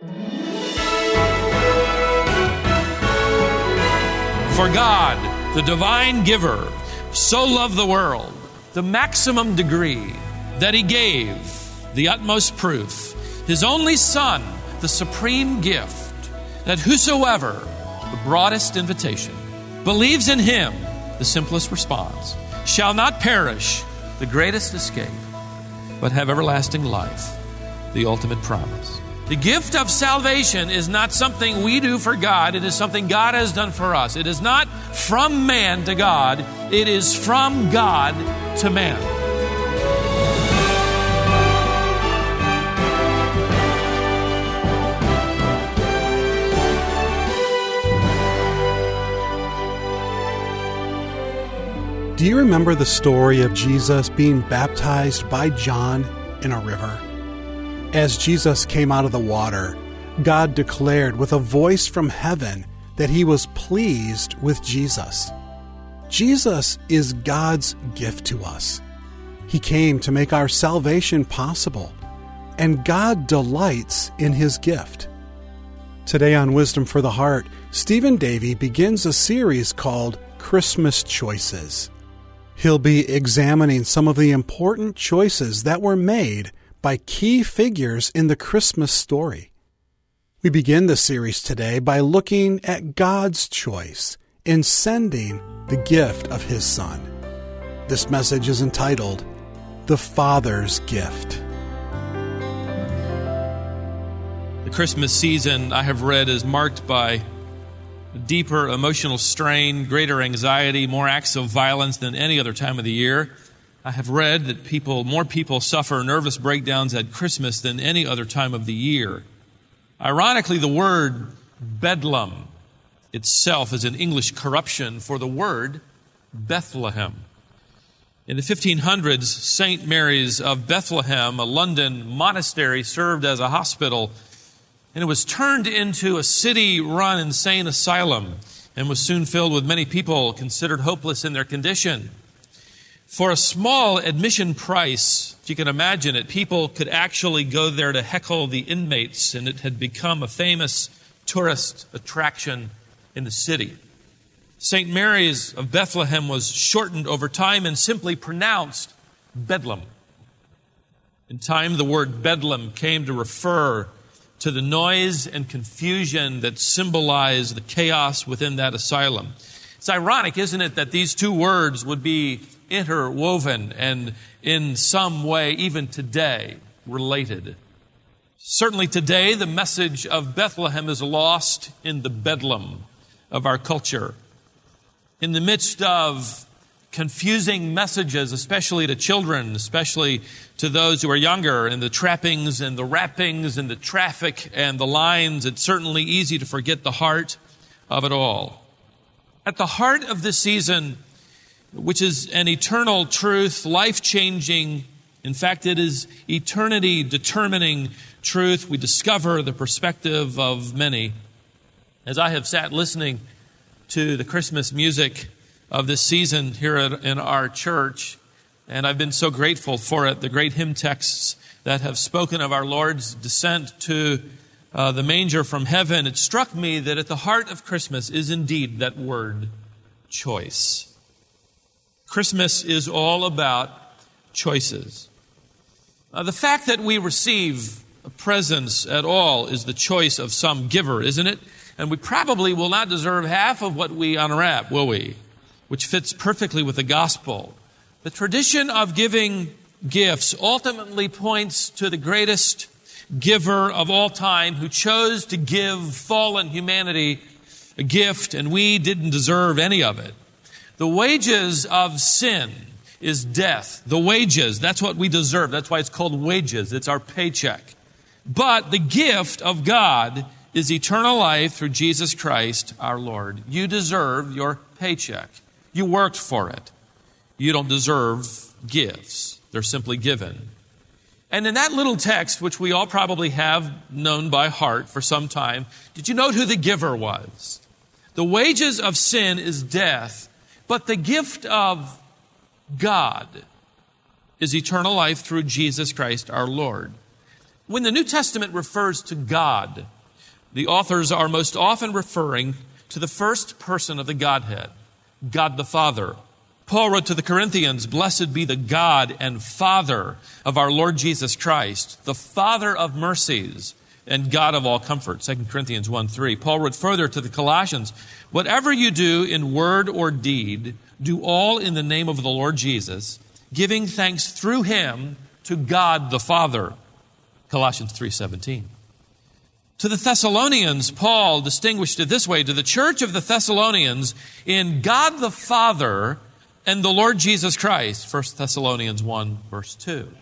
For God, the divine giver, so loved the world, the maximum degree, that he gave the utmost proof, his only Son, the supreme gift, that whosoever, the broadest invitation, believes in him, the simplest response, shall not perish, the greatest escape, but have everlasting life, the ultimate promise. The gift of salvation is not something we do for God, it is something God has done for us. It is not from man to God, it is from God to man. Do you remember the story of Jesus being baptized by John in a river? As Jesus came out of the water, God declared with a voice from heaven that he was pleased with Jesus. Jesus is God's gift to us. He came to make our salvation possible, and God delights in his gift. Today on Wisdom for the Heart, Stephen Davey begins a series called Christmas Choices. He'll be examining some of the important choices that were made by key figures in the Christmas story. We begin the series today by looking at God's choice in sending the gift of His Son. This message is entitled, The Father's Gift. The Christmas season, I have read, is marked by deeper emotional strain, greater anxiety, more acts of violence than any other time of the year. I have read that people, more people suffer nervous breakdowns at Christmas than any other time of the year. Ironically, the word bedlam itself is an English corruption for the word Bethlehem. In the 1500s, St. Mary's of Bethlehem, a London monastery, served as a hospital, and it was turned into a city run insane asylum and was soon filled with many people considered hopeless in their condition. For a small admission price, if you can imagine it, people could actually go there to heckle the inmates, and it had become a famous tourist attraction in the city. St. Mary's of Bethlehem was shortened over time and simply pronounced Bedlam. In time, the word Bedlam came to refer to the noise and confusion that symbolized the chaos within that asylum. It's ironic, isn't it, that these two words would be interwoven and in some way, even today, related. Certainly today, the message of Bethlehem is lost in the bedlam of our culture. In the midst of confusing messages, especially to children, especially to those who are younger, and the trappings and the wrappings and the traffic and the lines, it's certainly easy to forget the heart of it all. At the heart of this season which is an eternal truth, life changing. In fact, it is eternity determining truth. We discover the perspective of many. As I have sat listening to the Christmas music of this season here in our church, and I've been so grateful for it, the great hymn texts that have spoken of our Lord's descent to uh, the manger from heaven, it struck me that at the heart of Christmas is indeed that word, choice. Christmas is all about choices. Uh, the fact that we receive presents at all is the choice of some giver, isn't it? And we probably will not deserve half of what we unwrap, will we? Which fits perfectly with the gospel. The tradition of giving gifts ultimately points to the greatest giver of all time who chose to give fallen humanity a gift, and we didn't deserve any of it. The wages of sin is death. The wages, that's what we deserve. That's why it's called wages. It's our paycheck. But the gift of God is eternal life through Jesus Christ our Lord. You deserve your paycheck. You worked for it. You don't deserve gifts. They're simply given. And in that little text, which we all probably have known by heart for some time, did you note who the giver was? The wages of sin is death, but the gift of God is eternal life through Jesus Christ our Lord. When the New Testament refers to God, the authors are most often referring to the first person of the Godhead, God the Father. Paul wrote to the Corinthians, Blessed be the God and Father of our Lord Jesus Christ, the Father of mercies and God of all comfort. 2 Corinthians 1 3. Paul wrote further to the Colossians, Whatever you do in word or deed, do all in the name of the Lord Jesus, giving thanks through him to God the Father. Colossians 3:17. To the Thessalonians, Paul distinguished it this way to the church of the Thessalonians in God the Father and the Lord Jesus Christ. 1 Thessalonians 1 verse 2.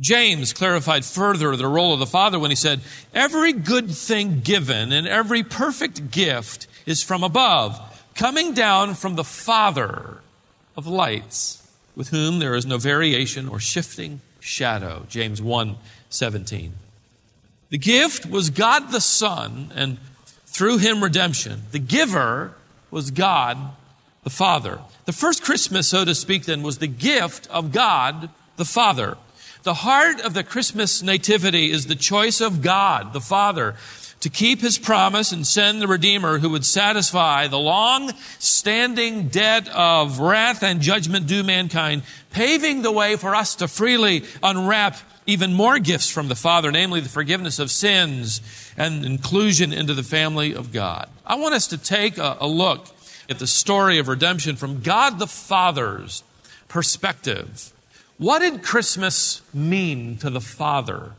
James clarified further the role of the Father when he said, Every good thing given and every perfect gift is from above, coming down from the Father of lights, with whom there is no variation or shifting shadow. James 1 17. The gift was God the Son, and through him redemption. The giver was God the Father. The first Christmas, so to speak, then, was the gift of God the Father. The heart of the Christmas nativity is the choice of God the Father to keep his promise and send the Redeemer who would satisfy the long standing debt of wrath and judgment due mankind, paving the way for us to freely unwrap even more gifts from the Father, namely the forgiveness of sins and inclusion into the family of God. I want us to take a, a look at the story of redemption from God the Father's perspective. What did Christmas mean to the Father?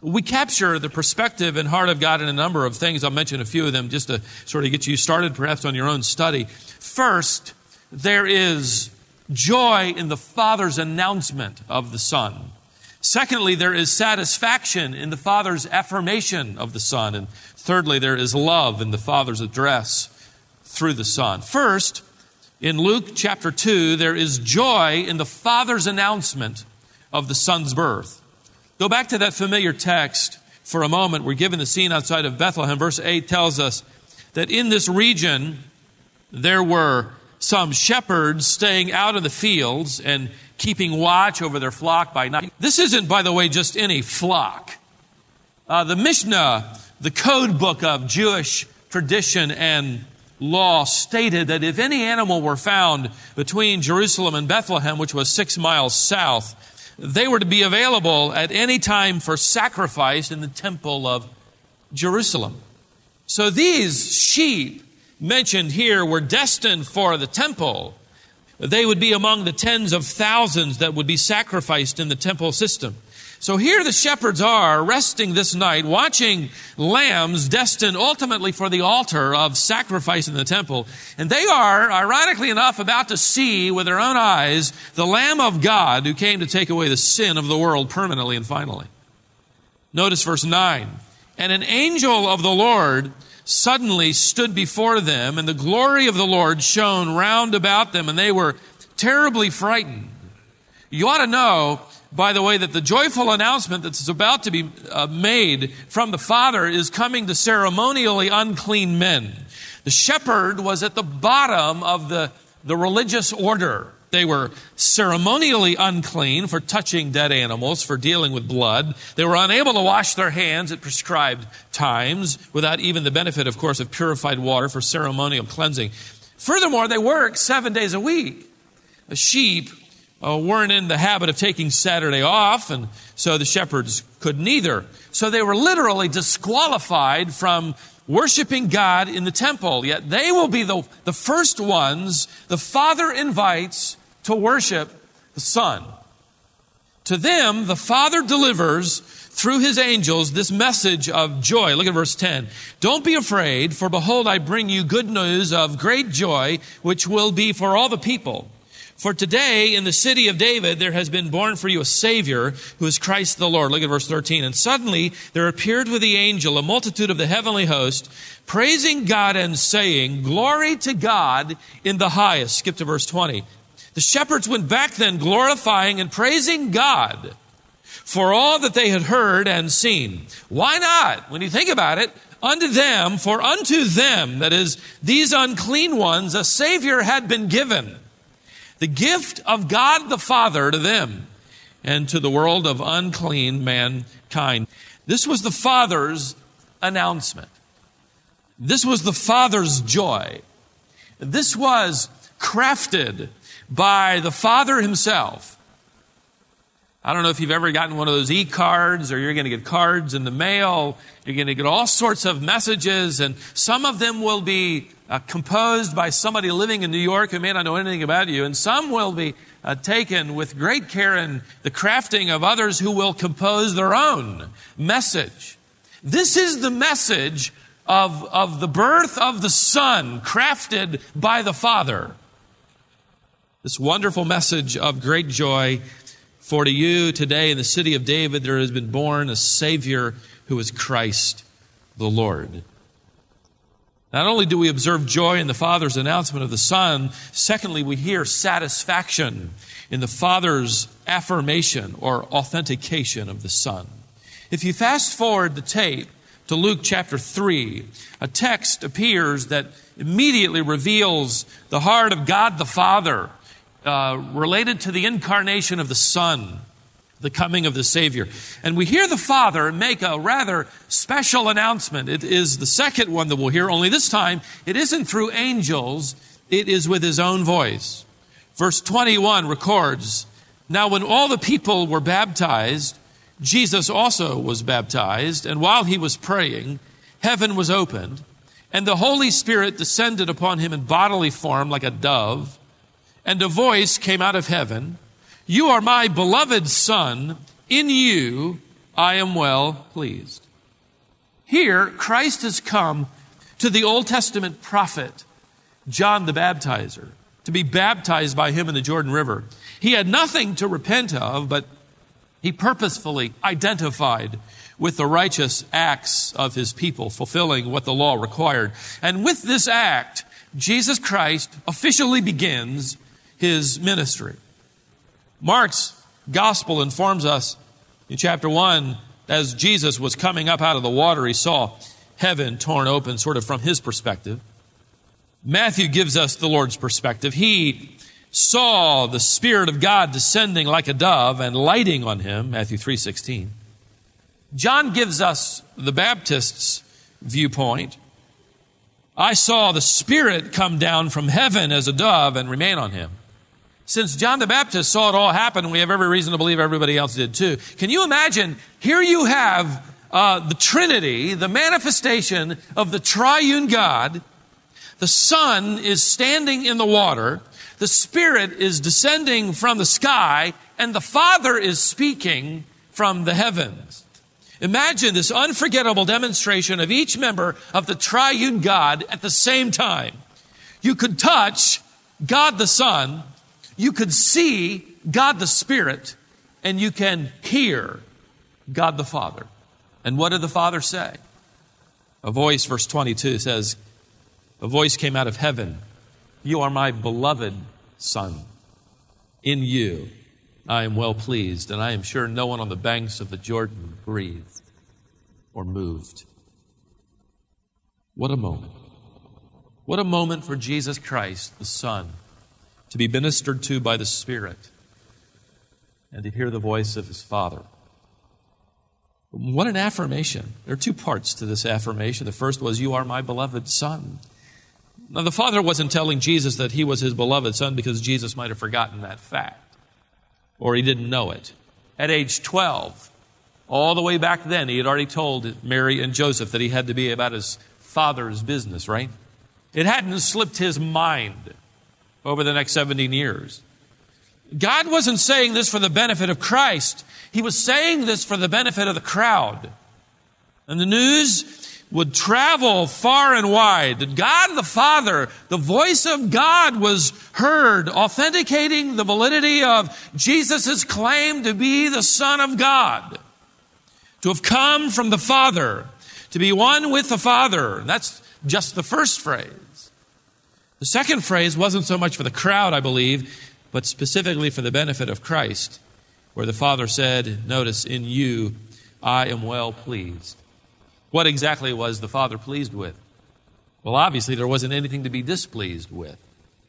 We capture the perspective and heart of God in a number of things. I'll mention a few of them just to sort of get you started, perhaps on your own study. First, there is joy in the Father's announcement of the Son. Secondly, there is satisfaction in the Father's affirmation of the Son. And thirdly, there is love in the Father's address through the Son. First, in Luke chapter 2, there is joy in the Father's announcement of the Son's birth. Go back to that familiar text for a moment. We're given the scene outside of Bethlehem. Verse 8 tells us that in this region there were some shepherds staying out in the fields and keeping watch over their flock by night. This isn't, by the way, just any flock. Uh, the Mishnah, the code book of Jewish tradition and law, stated that if any animal were found between Jerusalem and Bethlehem, which was six miles south, they were to be available at any time for sacrifice in the temple of Jerusalem. So these sheep mentioned here were destined for the temple. They would be among the tens of thousands that would be sacrificed in the temple system. So here the shepherds are resting this night, watching lambs destined ultimately for the altar of sacrifice in the temple. And they are, ironically enough, about to see with their own eyes the Lamb of God who came to take away the sin of the world permanently and finally. Notice verse 9. And an angel of the Lord suddenly stood before them, and the glory of the Lord shone round about them, and they were terribly frightened. You ought to know, by the way, that the joyful announcement that's about to be uh, made from the Father is coming to ceremonially unclean men. The shepherd was at the bottom of the, the religious order. They were ceremonially unclean for touching dead animals, for dealing with blood. They were unable to wash their hands at prescribed times without even the benefit, of course, of purified water for ceremonial cleansing. Furthermore, they worked seven days a week. A sheep uh, weren't in the habit of taking Saturday off, and so the shepherds could neither. So they were literally disqualified from worshiping God in the temple. Yet they will be the, the first ones the Father invites to worship the Son. To them, the Father delivers through his angels this message of joy. Look at verse 10. Don't be afraid, for behold, I bring you good news of great joy, which will be for all the people. For today in the city of David there has been born for you a Savior who is Christ the Lord. Look at verse 13. And suddenly there appeared with the angel a multitude of the heavenly host, praising God and saying, Glory to God in the highest. Skip to verse 20. The shepherds went back then glorifying and praising God for all that they had heard and seen. Why not? When you think about it, unto them, for unto them, that is, these unclean ones, a Savior had been given. The gift of God the Father to them and to the world of unclean mankind. This was the Father's announcement. This was the Father's joy. This was crafted by the Father Himself. I don't know if you've ever gotten one of those e cards or you're going to get cards in the mail. You're going to get all sorts of messages, and some of them will be uh, composed by somebody living in New York who may not know anything about you, and some will be uh, taken with great care in the crafting of others who will compose their own message. This is the message of, of the birth of the Son, crafted by the Father. This wonderful message of great joy. For to you today in the city of David there has been born a Savior who is Christ the Lord. Not only do we observe joy in the Father's announcement of the Son, secondly, we hear satisfaction in the Father's affirmation or authentication of the Son. If you fast forward the tape to Luke chapter 3, a text appears that immediately reveals the heart of God the Father uh, related to the incarnation of the Son the coming of the Savior. And we hear the Father make a rather special announcement. It is the second one that we'll hear, only this time it isn't through angels, it is with his own voice. Verse 21 records Now, when all the people were baptized, Jesus also was baptized, and while he was praying, heaven was opened, and the Holy Spirit descended upon him in bodily form like a dove, and a voice came out of heaven. You are my beloved Son. In you I am well pleased. Here, Christ has come to the Old Testament prophet, John the Baptizer, to be baptized by him in the Jordan River. He had nothing to repent of, but he purposefully identified with the righteous acts of his people, fulfilling what the law required. And with this act, Jesus Christ officially begins his ministry. Mark's gospel informs us in chapter 1 as Jesus was coming up out of the water, he saw heaven torn open, sort of from his perspective. Matthew gives us the Lord's perspective. He saw the Spirit of God descending like a dove and lighting on him, Matthew 3.16. John gives us the Baptist's viewpoint. I saw the Spirit come down from heaven as a dove and remain on him. Since John the Baptist saw it all happen, we have every reason to believe everybody else did too. Can you imagine? Here you have uh, the Trinity, the manifestation of the triune God. The Son is standing in the water. The Spirit is descending from the sky, and the Father is speaking from the heavens. Imagine this unforgettable demonstration of each member of the triune God at the same time. You could touch God the Son you could see God the Spirit and you can hear God the Father. And what did the Father say? A voice, verse 22 says, A voice came out of heaven. You are my beloved Son. In you I am well pleased, and I am sure no one on the banks of the Jordan breathed or moved. What a moment. What a moment for Jesus Christ, the Son to be ministered to by the Spirit, and to hear the voice of his Father. What an affirmation. There are two parts to this affirmation. The first was, You are my beloved Son. Now, the Father wasn't telling Jesus that he was his beloved Son because Jesus might have forgotten that fact, or he didn't know it. At age 12, all the way back then, he had already told Mary and Joseph that he had to be about his father's business, right? It hadn't slipped his mind over the next 17 years. God wasn't saying this for the benefit of Christ. He was saying this for the benefit of the crowd. And the news would travel far and wide that God the Father, the voice of God was heard, authenticating the validity of Jesus' claim to be the Son of God, to have come from the Father, to be one with the Father. That's just the first phrase. The second phrase wasn't so much for the crowd, I believe, but specifically for the benefit of Christ, where the Father said, Notice, in you I am well pleased. What exactly was the Father pleased with? Well, obviously, there wasn't anything to be displeased with,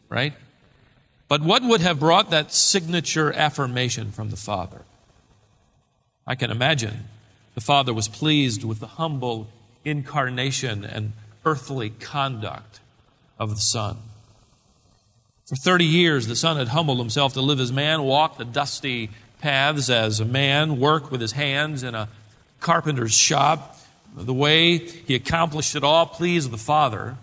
right? But what would have brought that signature affirmation from the Father? I can imagine the Father was pleased with the humble incarnation and earthly conduct of the Son. For 30 years, the Son had humbled himself to live as man, walk the dusty paths as a man, work with his hands in a carpenter's shop. The way he accomplished it all pleased the Father.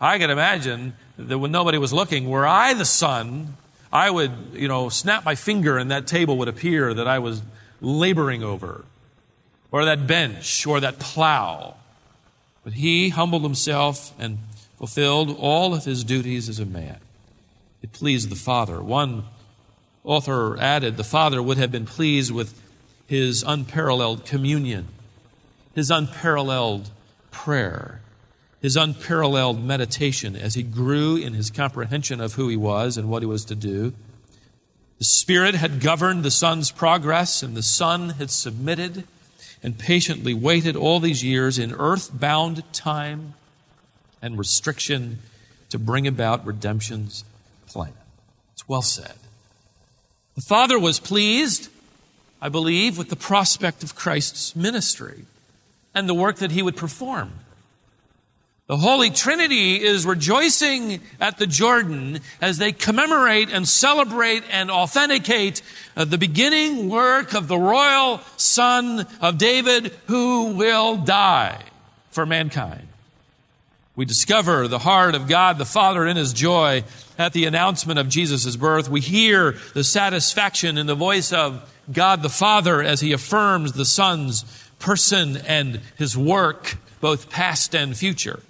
I can imagine that when nobody was looking, were I the Son, I would, you know, snap my finger and that table would appear that I was laboring over, or that bench, or that plow. But he humbled himself and fulfilled all of his duties as a man. It pleased the Father. One author added the Father would have been pleased with his unparalleled communion, his unparalleled prayer, his unparalleled meditation as he grew in his comprehension of who he was and what he was to do. The Spirit had governed the Son's progress, and the Son had submitted and patiently waited all these years in earth-bound time and restriction to bring about redemption's plan. It's well said. The Father was pleased, I believe, with the prospect of Christ's ministry and the work that he would perform. The Holy Trinity is rejoicing at the Jordan as they commemorate and celebrate and authenticate uh, the beginning work of the royal son of David who will die for mankind. We discover the heart of God the Father in his joy at the announcement of Jesus' birth. We hear the satisfaction in the voice of God the Father as he affirms the Son's person and his work, both past and future.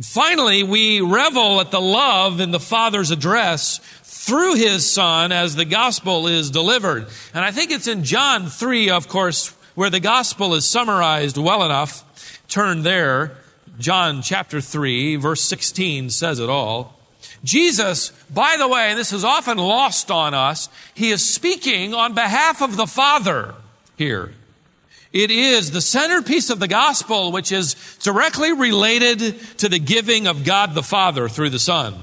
Finally, we revel at the love in the Father's address through His Son as the gospel is delivered. And I think it's in John 3, of course, where the gospel is summarized well enough. Turn there. John chapter 3, verse 16 says it all. Jesus, by the way, this is often lost on us, he is speaking on behalf of the Father here. It is the centerpiece of the gospel, which is directly related to the giving of God the Father through the Son.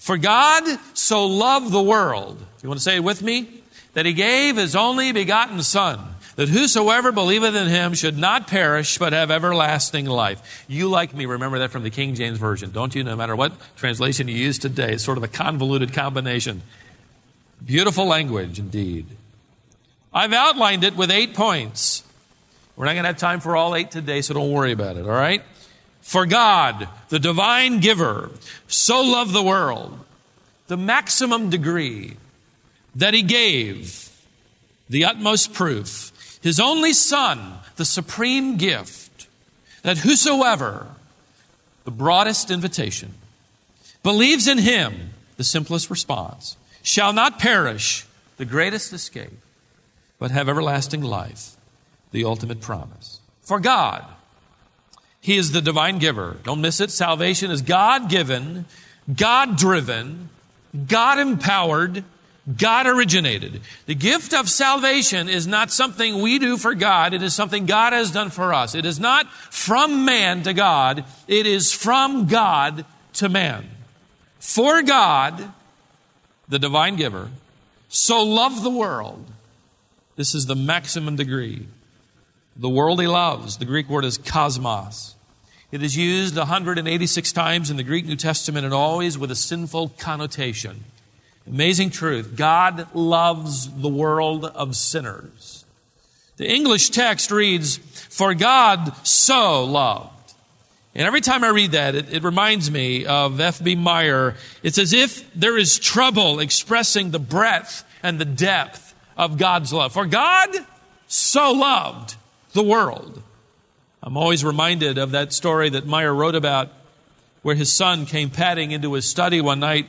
For God so loved the world, you want to say it with me? That he gave his only begotten Son, that whosoever believeth in him should not perish, but have everlasting life. You, like me, remember that from the King James Version, don't you? No matter what translation you use today, it's sort of a convoluted combination. Beautiful language indeed. I've outlined it with eight points. We're not going to have time for all eight today, so don't worry about it, all right? For God, the divine giver, so loved the world, the maximum degree that he gave the utmost proof, his only Son, the supreme gift, that whosoever, the broadest invitation, believes in him, the simplest response, shall not perish, the greatest escape, but have everlasting life the ultimate promise. For God, He is the divine giver. Don't miss it. Salvation is God given, God driven, God empowered, God originated. The gift of salvation is not something we do for God. It is something God has done for us. It is not from man to God. It is from God to man. For God, the divine giver, so loved the world. This is the maximum degree the world he loves. The Greek word is cosmos. It is used 186 times in the Greek New Testament and always with a sinful connotation. Amazing truth. God loves the world of sinners. The English text reads, For God so loved. And every time I read that, it, it reminds me of F.B. Meyer. It's as if there is trouble expressing the breadth and the depth of God's love. For God so loved the world. I'm always reminded of that story that Meyer wrote about where his son came padding into his study one night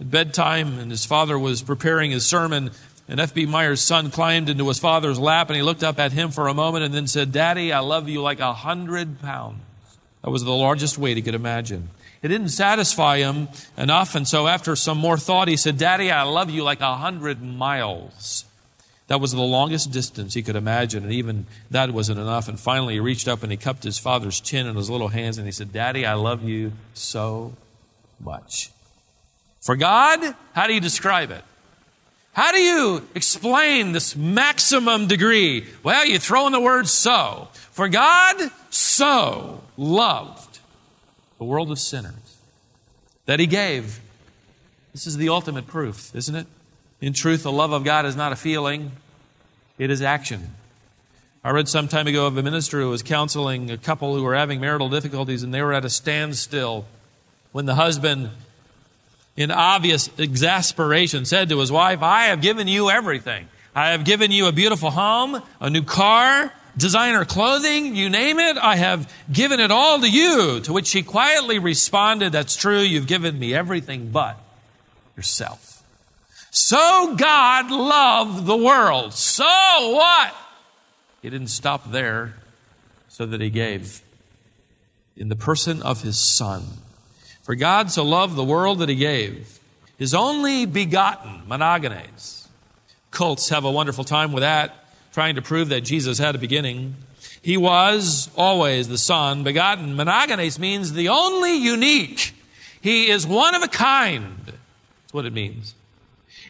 at bedtime and his father was preparing his sermon. And F.B. Meyer's son climbed into his father's lap and he looked up at him for a moment and then said, Daddy, I love you like a hundred pounds. That was the largest weight he could imagine. It didn't satisfy him enough, and so after some more thought, he said, Daddy, I love you like a hundred miles. That was the longest distance he could imagine, and even that wasn't enough. And finally, he reached up and he cupped his father's chin in his little hands and he said, Daddy, I love you so much. For God, how do you describe it? How do you explain this maximum degree? Well, you throw in the word so. For God so loved the world of sinners that he gave. This is the ultimate proof, isn't it? In truth, the love of God is not a feeling, it is action. I read some time ago of a minister who was counseling a couple who were having marital difficulties and they were at a standstill when the husband, in obvious exasperation, said to his wife, I have given you everything. I have given you a beautiful home, a new car, designer clothing, you name it. I have given it all to you. To which she quietly responded, That's true, you've given me everything but yourself. So God loved the world. So what? He didn't stop there, so that he gave in the person of his Son. For God so loved the world that he gave his only begotten, monogenes. Cults have a wonderful time with that, trying to prove that Jesus had a beginning. He was always the Son, begotten. Monogenes means the only unique. He is one of a kind. That's what it means.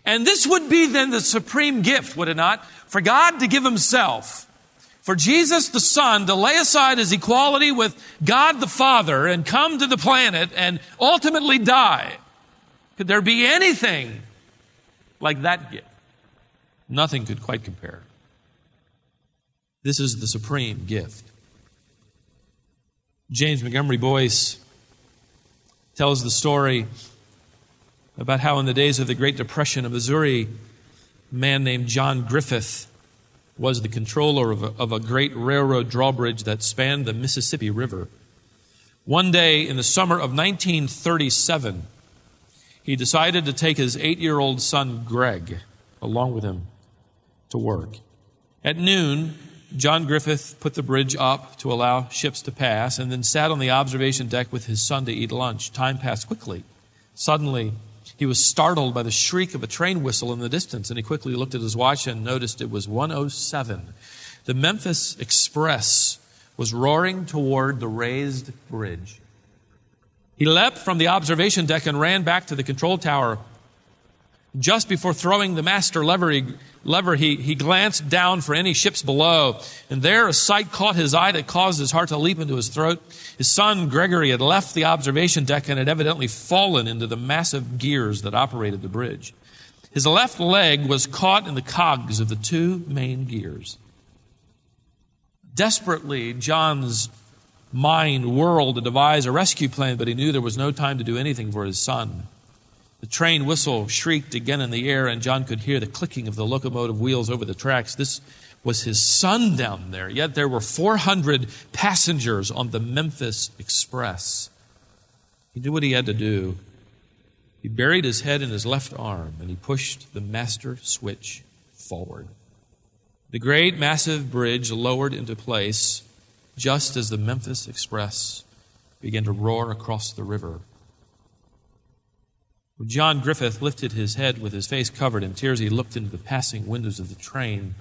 And this would be then the supreme gift, would it not? For God to give Himself for Jesus the Son to lay aside his equality with God the Father and come to the planet and ultimately die. Could there be anything like that gift? Nothing could quite compare. This is the supreme gift. James Montgomery Boice tells the story about how, in the days of the Great Depression of Missouri, a man named John Griffith was the controller of a, of a great railroad drawbridge that spanned the Mississippi River. One day in the summer of 1937, he decided to take his eight year old son, Greg, along with him to work. At noon, John Griffith put the bridge up to allow ships to pass and then sat on the observation deck with his son to eat lunch. Time passed quickly. Suddenly, he was startled by the shriek of a train whistle in the distance, and he quickly looked at his watch and noticed it was 107. The Memphis Express was roaring toward the raised bridge. He leapt from the observation deck and ran back to the control tower. Just before throwing the master lever, he, lever, he, he glanced down for any ships below, and there a sight caught his eye that caused his heart to leap into his throat. His son Gregory had left the observation deck and had evidently fallen into the massive gears that operated the bridge. His left leg was caught in the cogs of the two main gears. Desperately, John's mind whirled to devise a rescue plan, but he knew there was no time to do anything for his son. The train whistle shrieked again in the air, and John could hear the clicking of the locomotive wheels over the tracks. This was his son down there, yet there were 400 passengers on the Memphis Express. He knew what he had to do. He buried his head in his left arm and he pushed the master switch forward. The great, massive bridge lowered into place just as the Memphis Express began to roar across the river. When John Griffith lifted his head with his face covered in tears, he looked into the passing windows of the train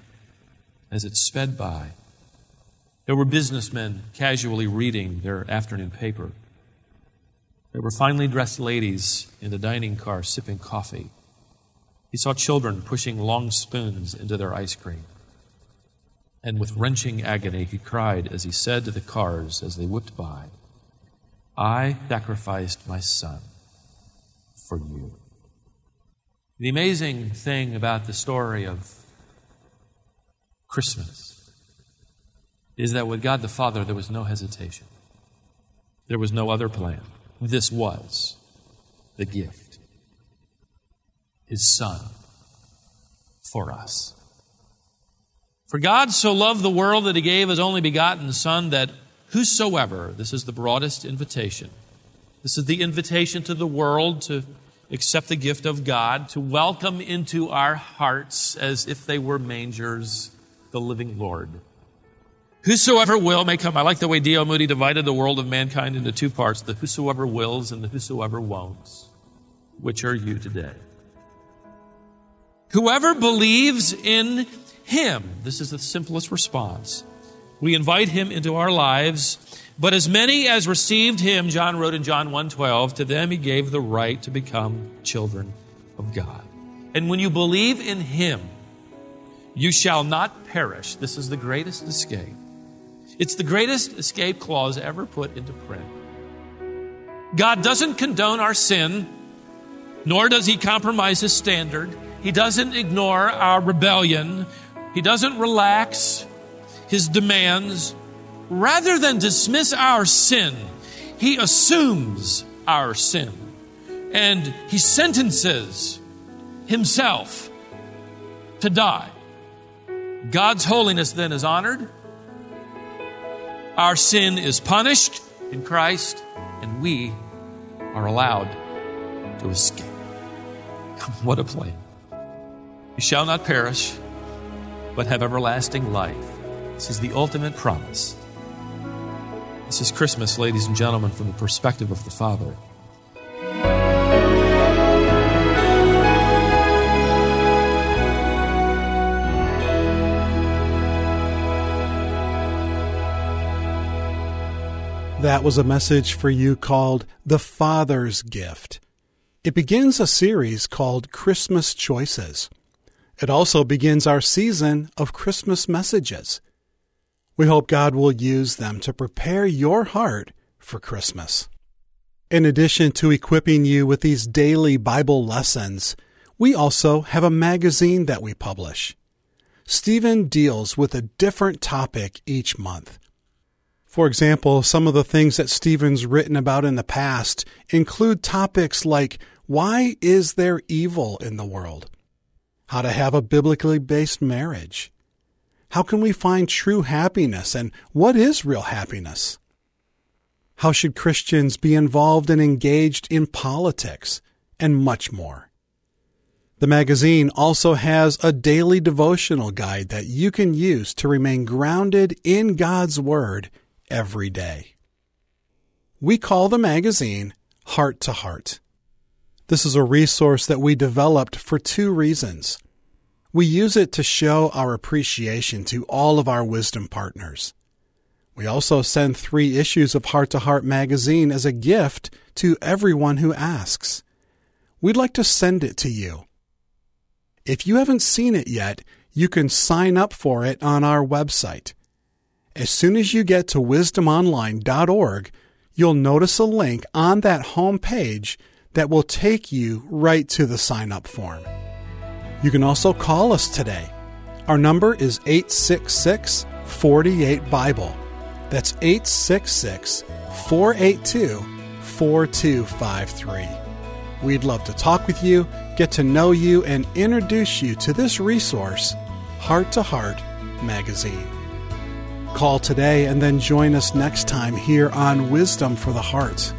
as it sped by. There were businessmen casually reading their afternoon paper. There were finely dressed ladies in the dining car sipping coffee. He saw children pushing long spoons into their ice cream. And with wrenching agony, he cried as he said to the cars as they whipped by, I sacrificed my son for you. The amazing thing about the story of Christmas is that with God the Father, there was no hesitation. There was no other plan. This was the gift. His Son for us. For God so loved the world that he gave his only begotten Son that whosoever, this is the broadest invitation, this is the invitation to the world to accept the gift of God, to welcome into our hearts as if they were mangers the living Lord. Whosoever will may come. I like the way D.L. Moody divided the world of mankind into two parts the whosoever wills and the whosoever won't. Which are you today? Whoever believes in him, this is the simplest response. We invite him into our lives but as many as received him, John wrote in John 1:12, to them he gave the right to become children of God. And when you believe in him, you shall not perish. This is the greatest escape. It's the greatest escape clause ever put into print. God doesn't condone our sin, nor does he compromise his standard. He doesn't ignore our rebellion. He doesn't relax his demands. Rather than dismiss our sin, he assumes our sin and he sentences himself to die. God's holiness then is honored. Our sin is punished in Christ, and we are allowed to escape. What a plan. You shall not perish, but have everlasting life. This is the ultimate promise. This is Christmas, ladies and gentlemen, from the perspective of the Father. That was a message for you called The Father's Gift. It begins a series called Christmas Choices. It also begins our season of Christmas messages. We hope God will use them to prepare your heart for Christmas. In addition to equipping you with these daily Bible lessons, we also have a magazine that we publish. Stephen deals with a different topic each month. For example, some of the things that Stephen's written about in the past include topics like why is there evil in the world? How to have a biblically based marriage? How can we find true happiness and what is real happiness? How should Christians be involved and engaged in politics? And much more. The magazine also has a daily devotional guide that you can use to remain grounded in God's Word every day. We call the magazine Heart to Heart. This is a resource that we developed for two reasons. We use it to show our appreciation to all of our wisdom partners. We also send three issues of Heart to Heart magazine as a gift to everyone who asks. We'd like to send it to you. If you haven't seen it yet, you can sign up for it on our website. As soon as you get to wisdomonline.org, you'll notice a link on that home page that will take you right to the sign up form. You can also call us today. Our number is 866 48 Bible. That's 866 482 4253. We'd love to talk with you, get to know you, and introduce you to this resource, Heart to Heart Magazine. Call today and then join us next time here on Wisdom for the Heart.